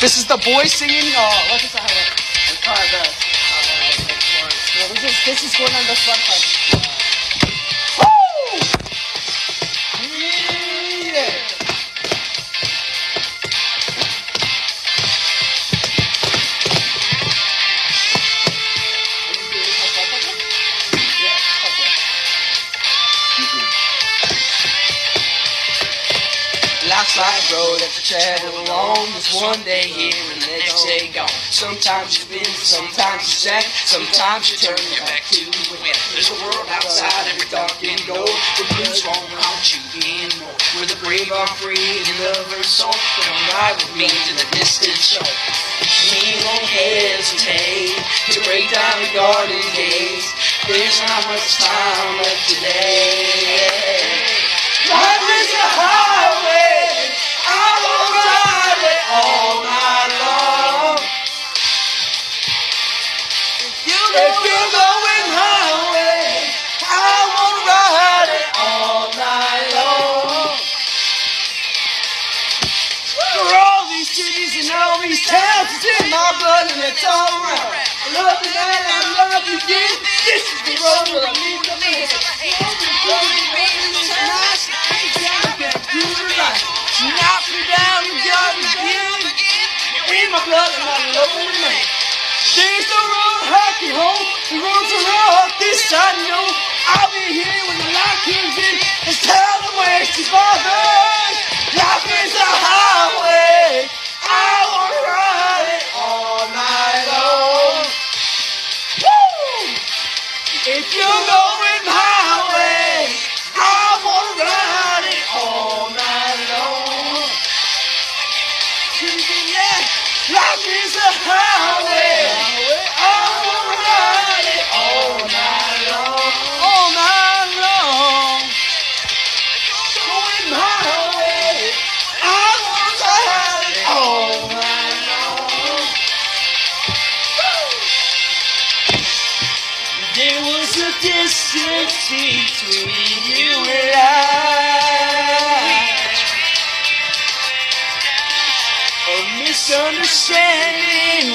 This is the boy singing. Uh, what is that? And car does. Yeah, this is this is going on the Spotify. A road that you travel along. Just one day here and the next day gone. Sometimes you spin, sometimes you stack, sometimes you turn your back to the wind. There's a world outside every dark door. The blues won't haunt you anymore. Where the brave are free and the lovers soul. Come ride with me to the distant shore. We won't hesitate to break down the garden gates. There's not much time left today. Blood and it's all around. I love you, man, is the to my hockey home. The roads are real rough, this I know. I'll be here when the light comes in and tell them where she bothers. Life is a highway. I wanna ride it all night long. Woo! If you're going highway, I wanna ride it all night long. Life is a highway. A distance between you and I. A misunderstanding